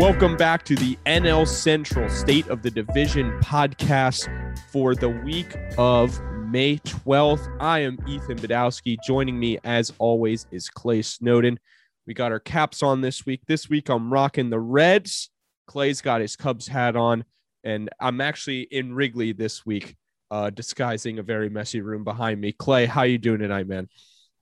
Welcome back to the NL Central State of the Division podcast for the week of May 12th. I am Ethan Budowsky. Joining me, as always, is Clay Snowden. We got our caps on this week. This week, I'm rocking the Reds. Clay's got his Cubs hat on, and I'm actually in Wrigley this week, uh, disguising a very messy room behind me. Clay, how you doing tonight, man?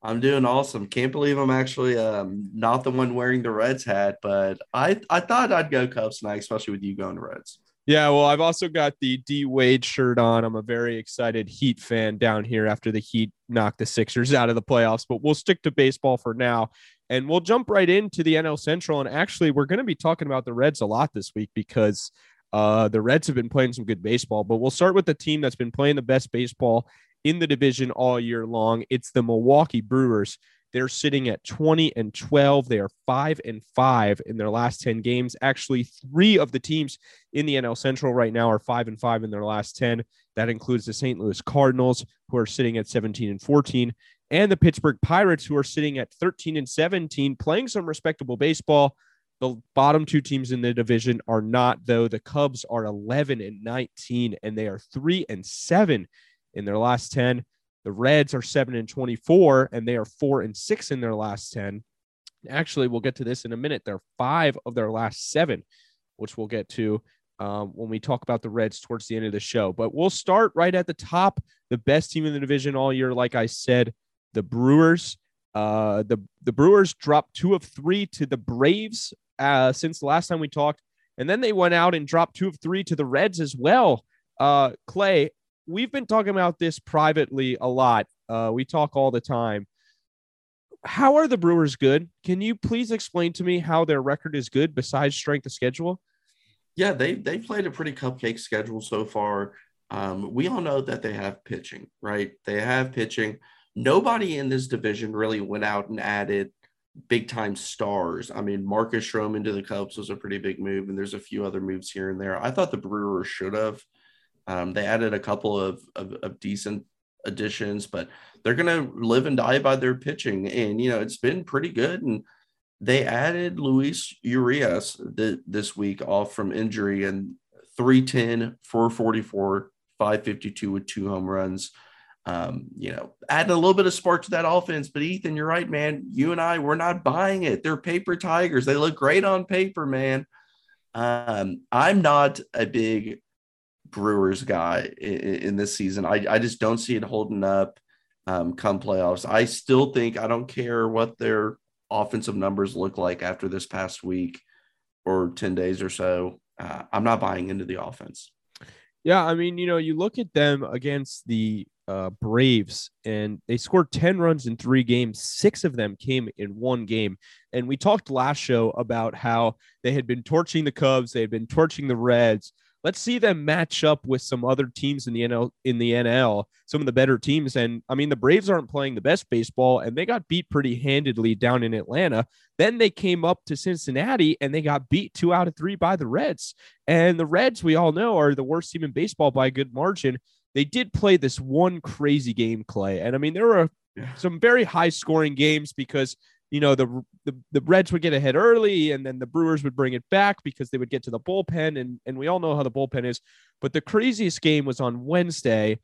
I'm doing awesome. Can't believe I'm actually um, not the one wearing the Reds hat, but I I thought I'd go Cubs tonight, especially with you going to Reds. Yeah, well, I've also got the D Wade shirt on. I'm a very excited Heat fan down here after the Heat knocked the Sixers out of the playoffs, but we'll stick to baseball for now. And we'll jump right into the NL Central. And actually, we're going to be talking about the Reds a lot this week because uh, the Reds have been playing some good baseball. But we'll start with the team that's been playing the best baseball in the division all year long. It's the Milwaukee Brewers. They're sitting at 20 and 12. They are 5 and 5 in their last 10 games. Actually, 3 of the teams in the NL Central right now are 5 and 5 in their last 10. That includes the St. Louis Cardinals who are sitting at 17 and 14 and the Pittsburgh Pirates who are sitting at 13 and 17 playing some respectable baseball. The bottom two teams in the division are not though. The Cubs are 11 and 19 and they are 3 and 7 in their last 10. The Reds are 7 and 24 and they are 4 and 6 in their last 10. Actually, we'll get to this in a minute. They're 5 of their last 7, which we'll get to um, when we talk about the Reds towards the end of the show. But we'll start right at the top. The best team in the division all year, like I said, the Brewers. Uh, the the Brewers dropped two of three to the Braves uh, since the last time we talked, and then they went out and dropped two of three to the Reds as well. Uh, Clay, we've been talking about this privately a lot. Uh, we talk all the time. How are the Brewers good? Can you please explain to me how their record is good besides strength of schedule? Yeah, they they played a pretty cupcake schedule so far. Um, we all know that they have pitching, right? They have pitching. Nobody in this division really went out and added big time stars. I mean, Marcus Stroman to the Cubs was a pretty big move, and there's a few other moves here and there. I thought the Brewers should have. Um, they added a couple of, of, of decent additions, but they're going to live and die by their pitching. And, you know, it's been pretty good. And they added Luis Urias this week off from injury and 310, 444, 552 with two home runs. Um, you know, adding a little bit of spark to that offense. But Ethan, you're right, man. You and I, we're not buying it. They're paper tigers. They look great on paper, man. Um, I'm not a big Brewers guy in, in this season. I, I just don't see it holding up um, come playoffs. I still think I don't care what their offensive numbers look like after this past week or 10 days or so. Uh, I'm not buying into the offense. Yeah, I mean, you know, you look at them against the uh, Braves, and they scored 10 runs in three games. Six of them came in one game. And we talked last show about how they had been torching the Cubs, they had been torching the Reds, let's see them match up with some other teams in the NL in the NL, some of the better teams. And I mean, the Braves aren't playing the best baseball, and they got beat pretty handedly down in Atlanta. Then they came up to Cincinnati and they got beat two out of three by the Reds. And the Reds, we all know, are the worst team in baseball by a good margin. They did play this one crazy game, Clay. And I mean, there were some very high scoring games because you know the, the the Reds would get ahead early and then the Brewers would bring it back because they would get to the bullpen and and we all know how the bullpen is. But the craziest game was on Wednesday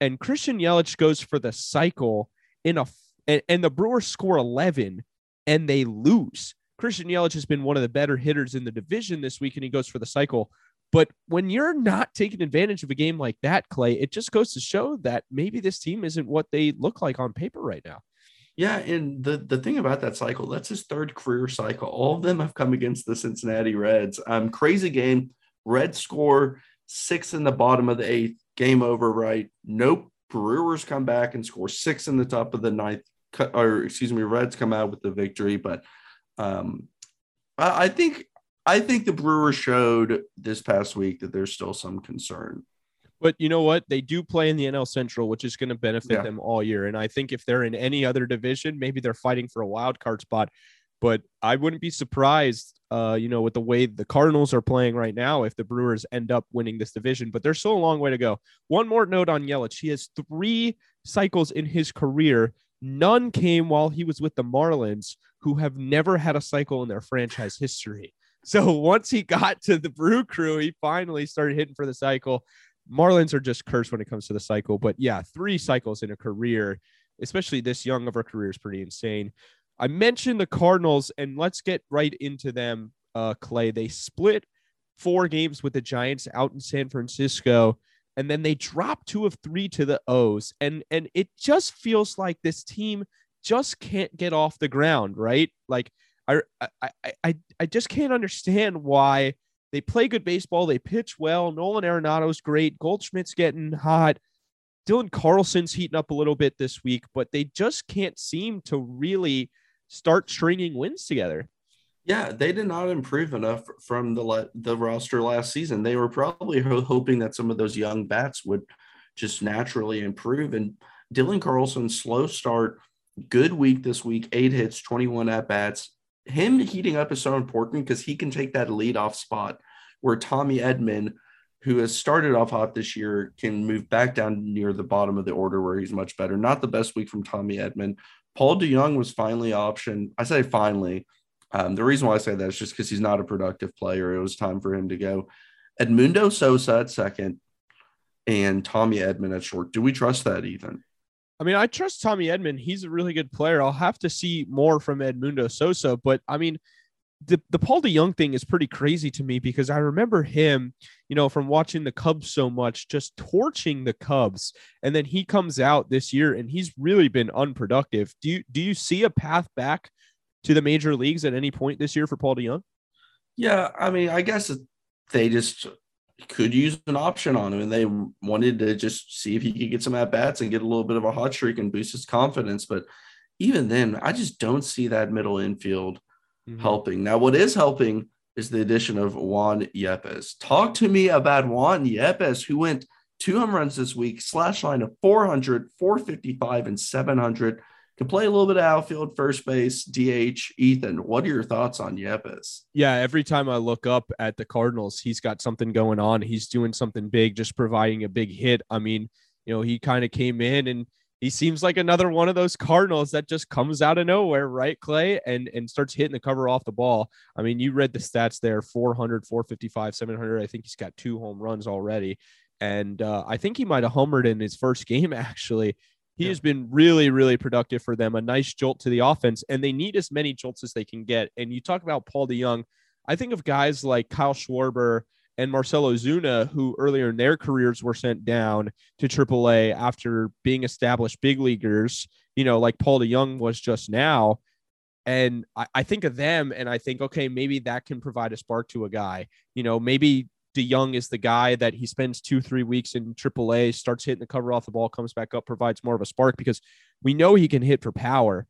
and Christian Yelich goes for the cycle in a and, and the Brewers score 11 and they lose. Christian Yelich has been one of the better hitters in the division this week and he goes for the cycle. But when you're not taking advantage of a game like that Clay it just goes to show that maybe this team isn't what they look like on paper right now yeah, and the the thing about that cycle, that's his third career cycle. All of them have come against the Cincinnati Reds. Um, crazy game. Reds score six in the bottom of the eighth. Game over. Right? Nope. Brewers come back and score six in the top of the ninth. Or excuse me, Reds come out with the victory. But um, I, I think I think the Brewers showed this past week that there's still some concern. But you know what? They do play in the NL Central, which is going to benefit yeah. them all year. And I think if they're in any other division, maybe they're fighting for a wild card spot. But I wouldn't be surprised, uh, you know, with the way the Cardinals are playing right now, if the Brewers end up winning this division. But there's still a long way to go. One more note on Yelich: he has three cycles in his career None came while he was with the Marlins, who have never had a cycle in their franchise history. So once he got to the Brew Crew, he finally started hitting for the cycle. Marlins are just cursed when it comes to the cycle, but yeah, three cycles in a career, especially this young of a career, is pretty insane. I mentioned the Cardinals, and let's get right into them, uh, Clay. They split four games with the Giants out in San Francisco, and then they dropped two of three to the O's. And and it just feels like this team just can't get off the ground, right? Like I I I I just can't understand why they play good baseball, they pitch well. Nolan Arenado's great, Goldschmidt's getting hot. Dylan Carlson's heating up a little bit this week, but they just can't seem to really start stringing wins together. Yeah, they did not improve enough from the the roster last season. They were probably hoping that some of those young bats would just naturally improve. And Dylan Carlson's slow start, good week this week, eight hits, 21 at bats. Him heating up is so important because he can take that lead off spot where Tommy Edman, who has started off hot this year, can move back down near the bottom of the order where he's much better. Not the best week from Tommy Edman, Paul DeJong was finally optioned. I say finally. Um, the reason why I say that is just because he's not a productive player. It was time for him to go. Edmundo Sosa at second and Tommy Edman at short. Do we trust that, Ethan? I mean, I trust Tommy Edman. He's a really good player. I'll have to see more from Edmundo Sosa, but I mean, the, the Paul DeJong thing is pretty crazy to me because I remember him, you know, from watching the Cubs so much, just torching the Cubs. And then he comes out this year and he's really been unproductive. Do you do you see a path back to the major leagues at any point this year for Paul DeJong? Yeah, I mean, I guess they just could use an option on him and they wanted to just see if he could get some at bats and get a little bit of a hot streak and boost his confidence. But even then, I just don't see that middle infield mm-hmm. helping. Now, what is helping is the addition of Juan Yepez. Talk to me about Juan Yepez, who went two home runs this week, slash line of 400, 455, and 700. Can play a little bit of outfield, first base, DH. Ethan, what are your thoughts on Yepez? Yeah, every time I look up at the Cardinals, he's got something going on. He's doing something big, just providing a big hit. I mean, you know, he kind of came in and he seems like another one of those Cardinals that just comes out of nowhere, right, Clay, and and starts hitting the cover off the ball. I mean, you read the stats there 400, 455, 700. I think he's got two home runs already. And uh, I think he might have homered in his first game, actually. He yeah. has been really, really productive for them. A nice jolt to the offense, and they need as many jolts as they can get. And you talk about Paul DeJong. I think of guys like Kyle Schwarber and Marcell Ozuna, who earlier in their careers were sent down to AAA after being established big leaguers, you know, like Paul DeJong was just now. And I, I, think of them and I think, okay, maybe that can provide a spark to a guy. You know, maybe DeJong is the guy that he spends two, three weeks in AAA, starts hitting the cover off the ball, comes back up, provides more of a spark because we know he can hit for power.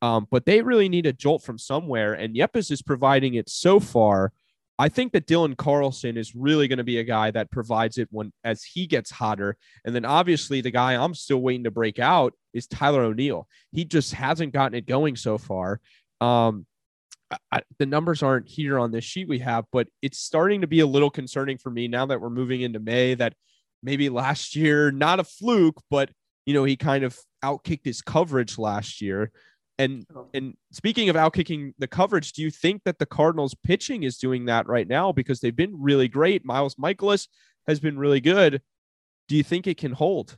Um, but they really need a jolt from somewhere. And Yepez is providing it so far. I think that Dylan Carlson is really going to be a guy that provides it when as he gets hotter. And then obviously the guy I'm still waiting to break out is Tyler O'Neill. He just hasn't gotten it going so far. Um, I, the numbers aren't here on this sheet we have, but it's starting to be a little concerning for me now that we're moving into May. That maybe last year, not a fluke, but you know he kind of outkicked his coverage last year. And and speaking of outkicking the coverage, do you think that the Cardinals pitching is doing that right now because they've been really great? Miles Mikolas has been really good. Do you think it can hold?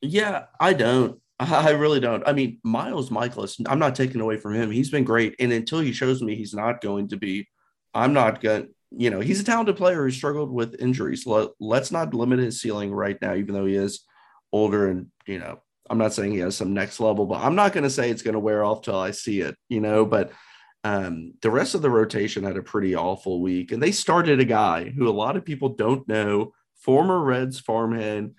Yeah, I don't. I really don't. I mean, Miles Mikolas, I'm not taking away from him. He's been great. And until he shows me he's not going to be, I'm not going to, you know, he's a talented player who struggled with injuries. Let, let's not limit his ceiling right now, even though he is older and, you know, I'm not saying he has some next level, but I'm not going to say it's going to wear off till I see it, you know. But um, the rest of the rotation had a pretty awful week, and they started a guy who a lot of people don't know, former Reds farmhand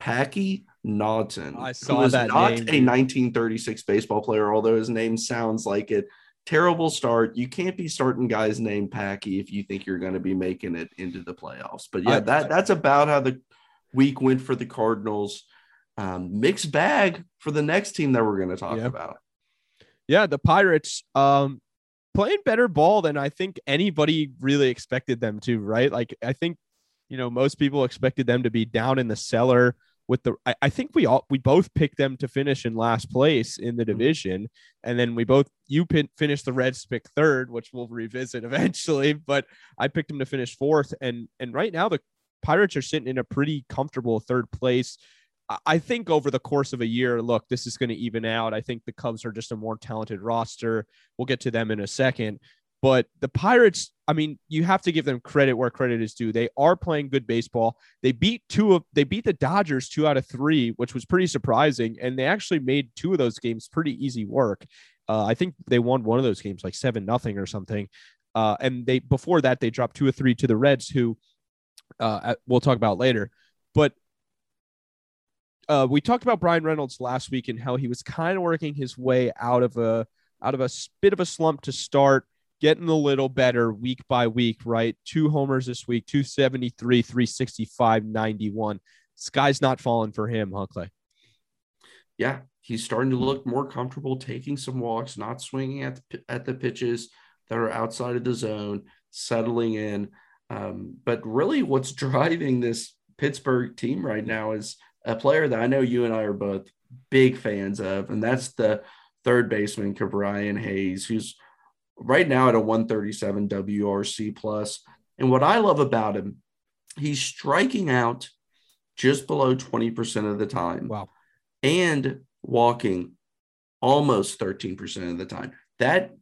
Packy Naughton. I saw that not name, a 1936 baseball player, although his name sounds like it. Terrible start. You can't be starting guys named Packy if you think you're going to be making it into the playoffs. But yeah, I, that that's about how the week went for the Cardinals um, mixed bag for the next team that we're going to talk yeah. about. Yeah, the Pirates um, playing better ball than I think anybody really expected them to, right? Like, I think, you know, most people expected them to be down in the cellar, with the I, I, think we all we both picked them to finish in last place in the Mm-hmm. division and then we both you pin, finished the reds pick third which we'll revisit eventually but i picked them to finish fourth and and right now the pirates are sitting in a pretty comfortable third place I- think over the course of a year, look, this is going to even out. I think the Cubs are just a more talented roster. We'll get to them in a second. But the Pirates, I mean, you have to give them credit where credit is due. They are playing good baseball. They beat two of they beat the Dodgers two out of three, which was pretty surprising. And they actually made two of those games pretty easy work. Uh, I think they won one of those games like seven nothing or something. Uh, and they before that they dropped two or three to the Reds, who uh, we'll talk about later. But uh, we talked about Bryan Reynolds last week and how he was kind of working his way out of a out of a bit of a slump to start, getting a little better week by week. Right, two homers this week, two seventy three, three sixty five, ninety one. Sky's not falling for him, huh, Clay? Yeah, he's starting to look more comfortable taking some walks, not swinging at the, at the pitches that are outside of the zone, settling in. Um, but really, what's driving this Pittsburgh team right now is a player that I know you and I are both big fans of, and that's the third baseman, Brian Hayes, who's right now at a 137 WRC plus. And what I love about him, he's striking out just below 20% of the time. Wow. And walking almost 13% of the time. That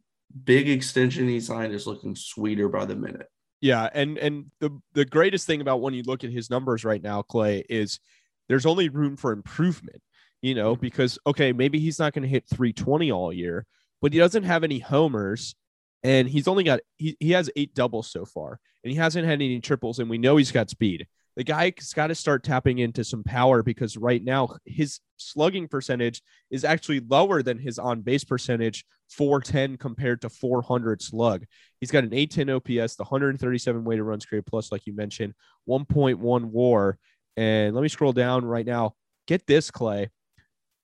big extension he signed is looking sweeter by the minute. Yeah, and and the the greatest thing about when you look at his numbers right now, Clay, is there's only room for improvement. You know, mm-hmm. because okay, maybe he's not going to hit 320 all year, but he doesn't have any homers, and he's only got he, he has eight doubles so far, and he hasn't had any triples, and we know he's got speed. The guy's got to start tapping into some power because right now his slugging percentage is actually lower than his on base percentage, 410 compared to 400 slug. He's got an 810 OPS, the 137 weighted runs created plus, like you mentioned, 1.1 WAR. And let me scroll down right now. Get this, Clay.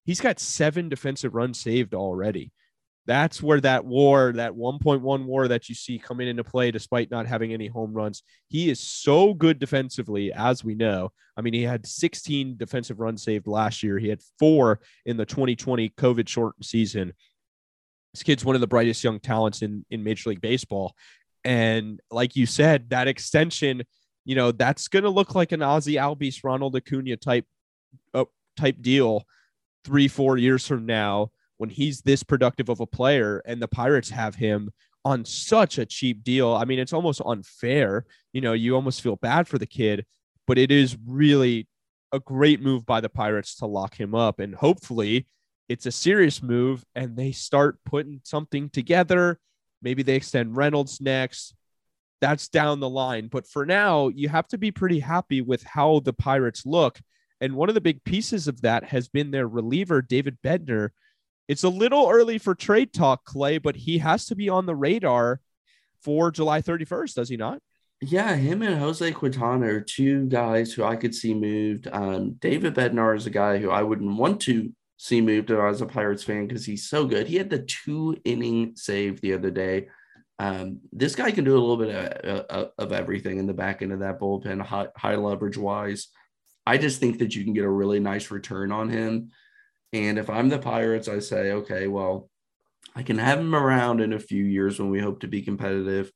He's got seven defensive runs saved already. That's where that war, that 1.1 war that you see coming into play, despite not having any home runs. He is so good defensively, as we know. I mean, he had 16 defensive runs saved last year. He had four in the 2020 COVID shortened season. This kid's one of the brightest young talents in, in Major League Baseball. And like you said, that extension, you know, that's going to look like an Ozzie Albies, Ronald Acuna type, uh, type deal three, four years from now when he's this productive of a player and the Pirates have him on such a cheap deal. I mean, it's almost unfair. You know, you almost feel bad for the kid, but it is really a great move by the Pirates to lock him up. And hopefully it's a serious move and they start putting something together. Maybe they extend Reynolds next. That's down the line. But for now, you have to be pretty happy with how the Pirates look. And one of the big pieces of that has been their reliever, David Bednar. It's a little early for trade talk, Clay, but he has to be on the radar for July 31st, does he not? Yeah, him and Jose Quintana are two guys who I could see moved. Um, David Bednar is a guy who I wouldn't want to see moved was a Pirates fan because he's so good. He had the two inning save the other day. Um, this guy can do a little bit of, of, everything in the back end of that bullpen, high, high leverage wise. I just think that you can get a really nice return on him. And if I'm the Pirates, I say, okay, well, I can have him around in a few years when we hope to be competitive.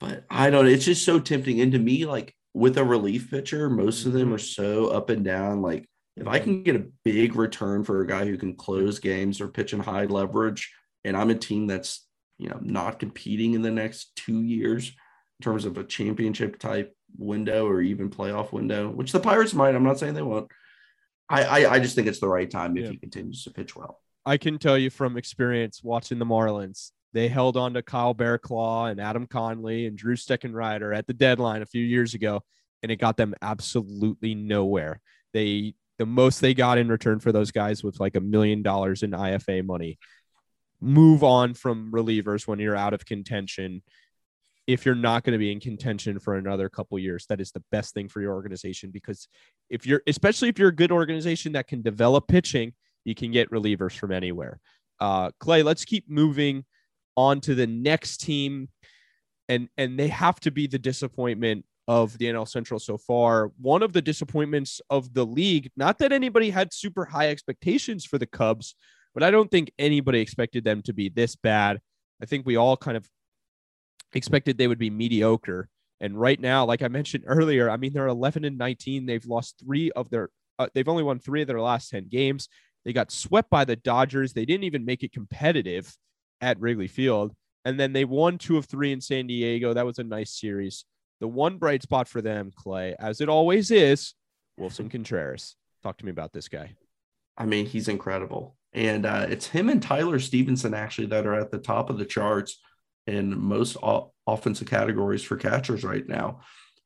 But I don't, it's just so tempting. And to me, like with a relief pitcher, most of them are so up and down. Like if I can get a big return for a guy who can close games or pitch in high leverage, and I'm a team that's, you know, not competing in the next two years in terms of a championship type window or even playoff window, which the Pirates might. I'm not saying they won't. I, I, I just think it's the right time if Yeah. he continues to pitch well. I can tell you from experience watching the Marlins, they held on to Kyle Barraclough and Adam Conley and Drew Steckenrider at the deadline a few years ago, and it got them absolutely nowhere. They the most they got in return for those guys was like a million dollars in IFA money. Move on from relievers when you're out of contention. If you're not going to be in contention for another couple years, that is the best thing for your organization because if you're, especially if you're a good organization that can develop pitching, you can get relievers from anywhere. Uh, Clay, let's keep moving on to the next team, and and they have to be the disappointment of the NL Central so far. One of the disappointments of the league, not that anybody had super high expectations for the Cubs, but I don't think anybody expected them to be this bad. I think we all kind of expected they would be mediocre. And right now, like I mentioned earlier, I mean, they're 11 and 19. They've lost three of their, uh, they've only won three of their last 10 games. They got swept by the Dodgers. They didn't even make it competitive at Wrigley Field. And then they won two of three in San Diego. That was a nice series. The one bright spot for them, Clay, as it always is, Willson Contreras. Talk to me about this guy. I mean, he's incredible. And uh, it's him and Tyler Stephenson actually that are at the top of the charts in most o- offensive categories for catchers right now.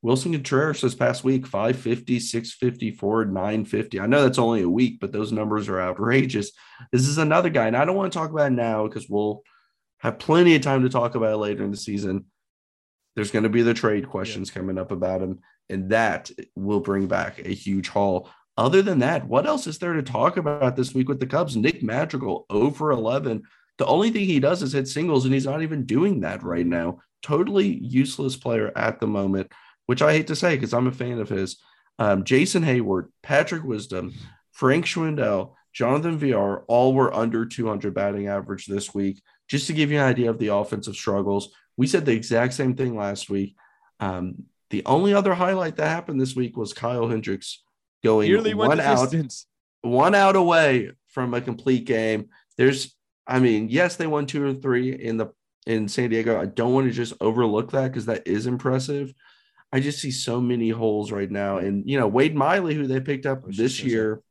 Willson Contreras this past week, 550, 654, 950. I know that's only a week, but those numbers are outrageous. This is another guy, and I don't want to talk about it now because we'll have plenty of time to talk about it later in the season. There's going to be the trade questions yeah. coming up about him, and that will bring back a huge haul. Other than that, what else is there to talk about this week with the Cubs? Nick Madrigal over 11. The only thing he does is hit singles, and he's not even doing that right now. Totally useless player at the moment which I hate to say because I'm a fan of his. Um, Jason Heyward, Patrick Wisdom, Frank Schwindel, Jonathan Villar, all were under 200 batting average this week. Just to give you an idea of the offensive struggles, we said the exact same thing last week. Um, the only other highlight that happened this week was Kyle Hendricks going Nearly one out, one out away from a complete game. There's, I mean, yes, they won two or three in the in San Diego. I don't want to just overlook that because that is impressive. I just see so many holes right now. And you know, Wade Miley, who they picked up this year,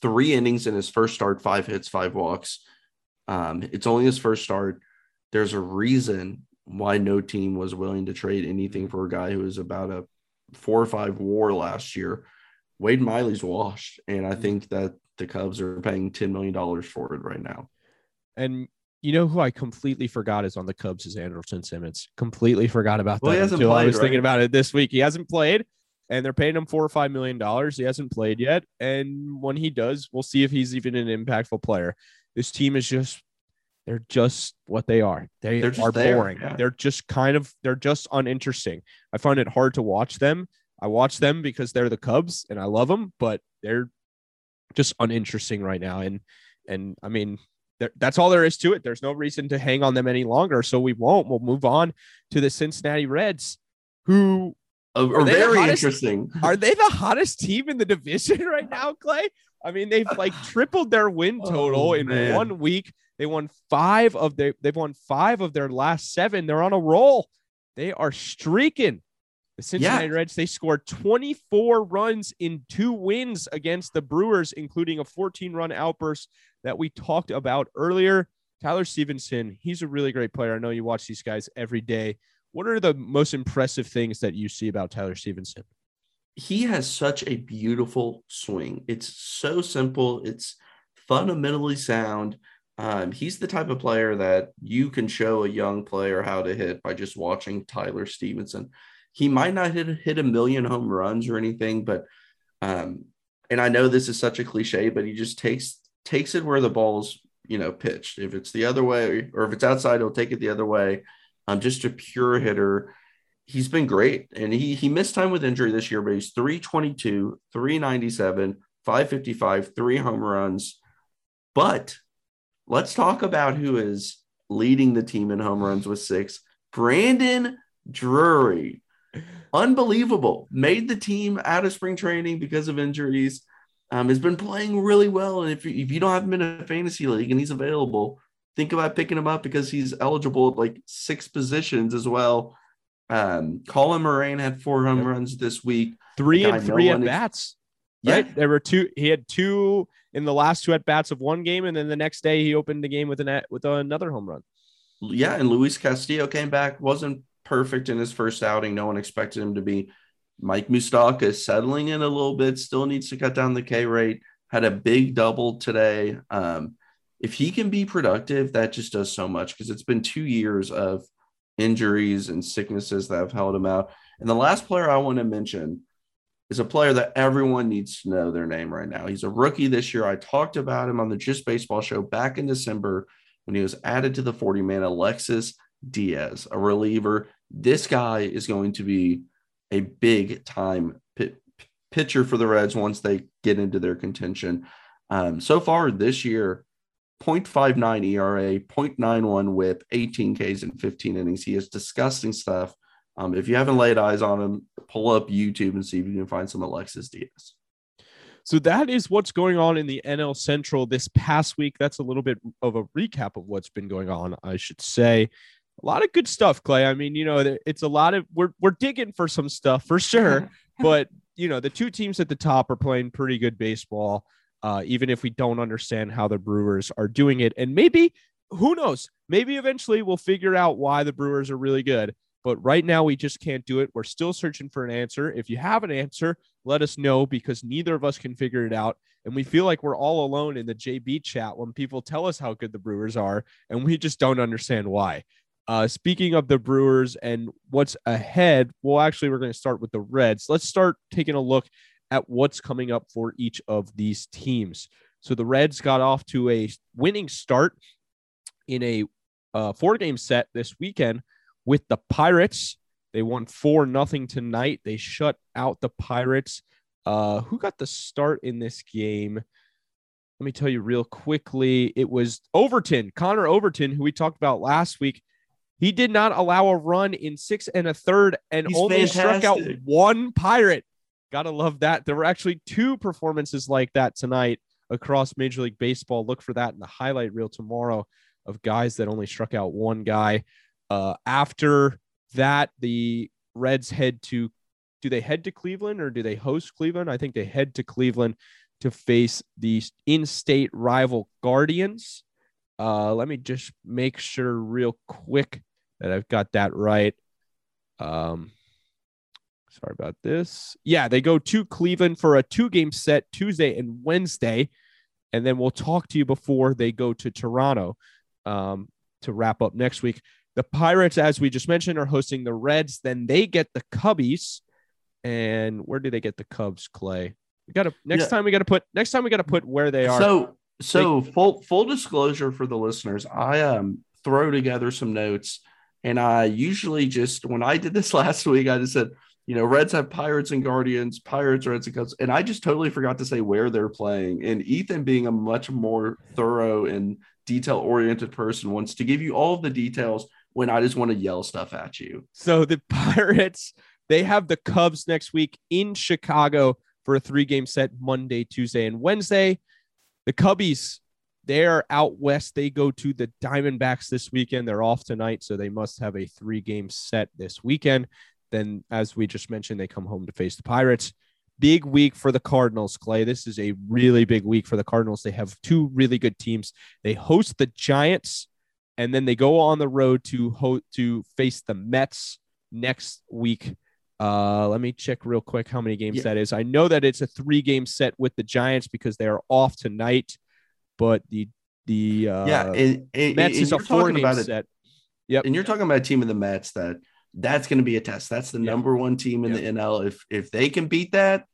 three innings in his first start, five hits, five walks. Um, it's only his first start. There's a reason why no team was willing to trade anything for a guy who was about a four or five war last year. Wade Miley's washed, and I mm-hmm. think that the Cubs are paying $10 million for it right now. And you know who I completely forgot is on the Cubs is Andrelton Simmons. Completely forgot about well, that until played, I was right? thinking about it this week. He hasn't played, and they're paying him four or five million dollars. He hasn't played yet, and when he does, we'll see if he's even an impactful player. This team is just they're just what they are. They are boring. Yeah. They're just kind of they're just uninteresting. I find it hard to watch them. I watch them because they're the Cubs and I love them, but they're just uninteresting right now. And and I mean, that's all there is to it. There's no reason to hang on them any longer. So we won't. We'll move on to the Cincinnati Reds, who are, are very hottest, interesting. Are they the hottest team in the division right now, Clay? I mean, they've like tripled their win oh, total oh, in man. one week. They won five of their they've won five of their last seven. They're on a roll. They are streaking. The Cincinnati yeah. Reds, they scored 24 runs in two wins against the Brewers, including a 14 run outburst that we talked about earlier. Tyler Stephenson, he's a really great player. I know you watch these guys every day. What are the most impressive things that you see about Tyler Stephenson? He has such a beautiful swing. It's so simple, it's fundamentally sound. Um, he's the type of player that you can show a young player how to hit by just watching Tyler Stephenson he might not hit hit a million home runs or anything, but um, and I know this is such a cliche, but he just takes takes it where the ball's you know pitched. If it's the other way or if it's outside, he'll take it the other way. Um, just a pure hitter. He's been great, and he he missed time with injury this year, but he's 322, 397, 555, three home runs. But let's talk about who is leading the team in home runs with six. Brandon Drury unbelievable. Made the team out of spring training because of injuries. Um, has been playing really well. And if you, if you don't have him in a fantasy league and he's available, think about picking him up because he's eligible at like six positions as well. Um, Colin Moran had four home runs this week. Three and three at bats. Right? Yeah. There were two. He had two in the last two at bats of one game, and then the next day he opened the game with an with another home run. Yeah, and Luis Castillo came back, wasn't perfect in his first outing. No one expected him to be. Mike Moustakas settling in a little bit, still needs to cut down the K rate. Had a big double today. Um, if he can be productive, that just does so much because it's been two years of injuries and sicknesses that have held him out. And the last player I want to mention is a player that everyone needs to know their name right now. He's a rookie this year. I talked about him on the Just Baseball show back in December when he was added to the 40 man Alexis Diaz, a reliever this guy is going to be a big time p- pitcher for the Reds once they get into their contention. Um, so far this year, 0.59 ERA, 0.91 whip, 18 Ks in 15 innings. He is disgusting stuff. Um, if you haven't laid eyes on him, pull up YouTube and see if you can find some Alexis Diaz. So that is what's going on in the NL Central this past week. That's a little bit of a recap of what's been going on, I should say. A lot of good stuff, Clay. I mean, you know, it's a lot of we're we're digging for some stuff for sure, but you know, the two teams at the top are playing pretty good baseball. Uh, even if we don't understand how the Brewers are doing it, and maybe who knows, maybe eventually we'll figure out why the Brewers are really good. But right now, we just can't do it. We're still searching for an answer. If you have an answer, let us know because neither of us can figure it out. And we feel like we're all alone in the JB chat when people tell us how good the Brewers are, and we just don't understand why. Uh, speaking of the Brewers and what's ahead, well, actually, we're going to start with the Reds. Let's start taking a look at what's coming up for each of these teams. So the Reds got off to a winning start in a uh, four game set this weekend with the Pirates. They won 4 nothing tonight. They shut out the Pirates. Uh, who got the start in this game? Let me tell you real quickly. It was Overton, Connor Overton, who we talked about last week. He did not allow a run in six and a third and He's only struck out one pirate. Gotta love that. There were actually two performances like that tonight across Major League Baseball. Look for that in the highlight reel tomorrow of guys that only struck out one guy. Uh, after that, the Reds head to do they head to Cleveland or do they host Cleveland? I think they head to Cleveland to face the in-state rival Guardians. Uh, let me just make sure real quick that I've got that right. Um, sorry about this. Yeah, they go to Cleveland for a two-game set Tuesday and Wednesday, and then we'll talk to you before they go to Toronto um, to wrap up next week. The Pirates, as we just mentioned, are hosting the Reds. Then they get the Cubbies. And where do they get the Cubs, Clay? We got to next Yeah. time we got to put next time we got to put where they are. So so full full disclosure for the listeners, I um throw together some notes and I usually just when I did this last week, I just said, you know, Reds have Pirates and Guardians, Pirates, Reds and Cubs, and I just totally forgot to say where they're playing. And Ethan, being a much more thorough and detail oriented person, wants to give you all of the details when I just want to yell stuff at you. So the Pirates, they have the Cubs next week in Chicago for a three game set Monday, Tuesday, and Wednesday. The Cubbies, they're out west. They go to the Diamondbacks this weekend. They're off tonight, so they must have a three game set this weekend. Then, as we just mentioned, they come home to face the Pirates. Big week for the Cardinals, Clay. This is a really big week for the Cardinals. They have two really good teams. They host the Giants, and then they go on the road to ho- to face the Mets next week. Uh, let me check real quick how many games Yeah. that is. I know that it's a three game set with the Giants because they are off tonight, but the the uh, yeah, and, and, Mets and is a you're four talking game about it. set. Yep. And you're talking about a team of the Mets that that's going to be a test. That's the Yeah. number one team in Yeah. the NL. If if they can beat that,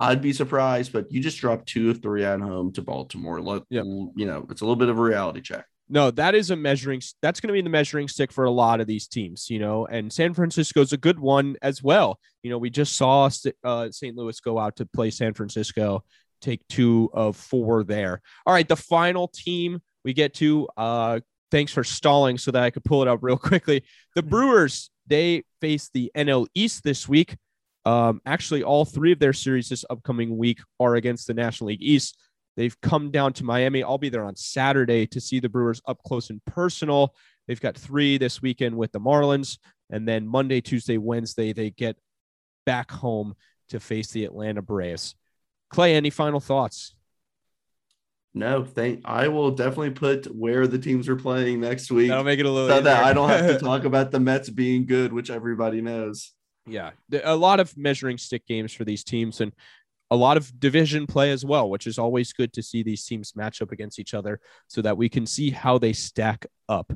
I'd be surprised. But you just dropped two of three at home to Baltimore. Let Yep. you know it's a little bit of a reality check. No, that is a measuring. That's going to be the measuring stick for a lot of these teams, you know. And San Francisco's a good one as well. You know, we just saw uh, St. Louis go out to play San Francisco, take two of four there. All right, the final team we get to. Uh, thanks for stalling so that I could pull it up real quickly. The Brewers they face the NL East this week. Um, actually, all three of their series this upcoming week are against the National League East. They've come down to Miami. I'll be there on Saturday to see the Brewers up close and personal. They've got three this weekend with the Marlins. And then Monday, Tuesday, Wednesday, they get back home to face the Atlanta Braves. Clay, any final thoughts? No, thank. I will definitely put where the teams are playing next week, That'll make it a little so that. I don't have to talk about the Mets being good, which everybody knows. yeah, a lot of measuring stick games for these teams and a lot of division play as well, which is always good to see these teams match up against each other so that we can see how they stack up.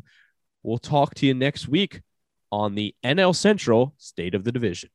We'll talk to you next week on the NL Central State of the Division.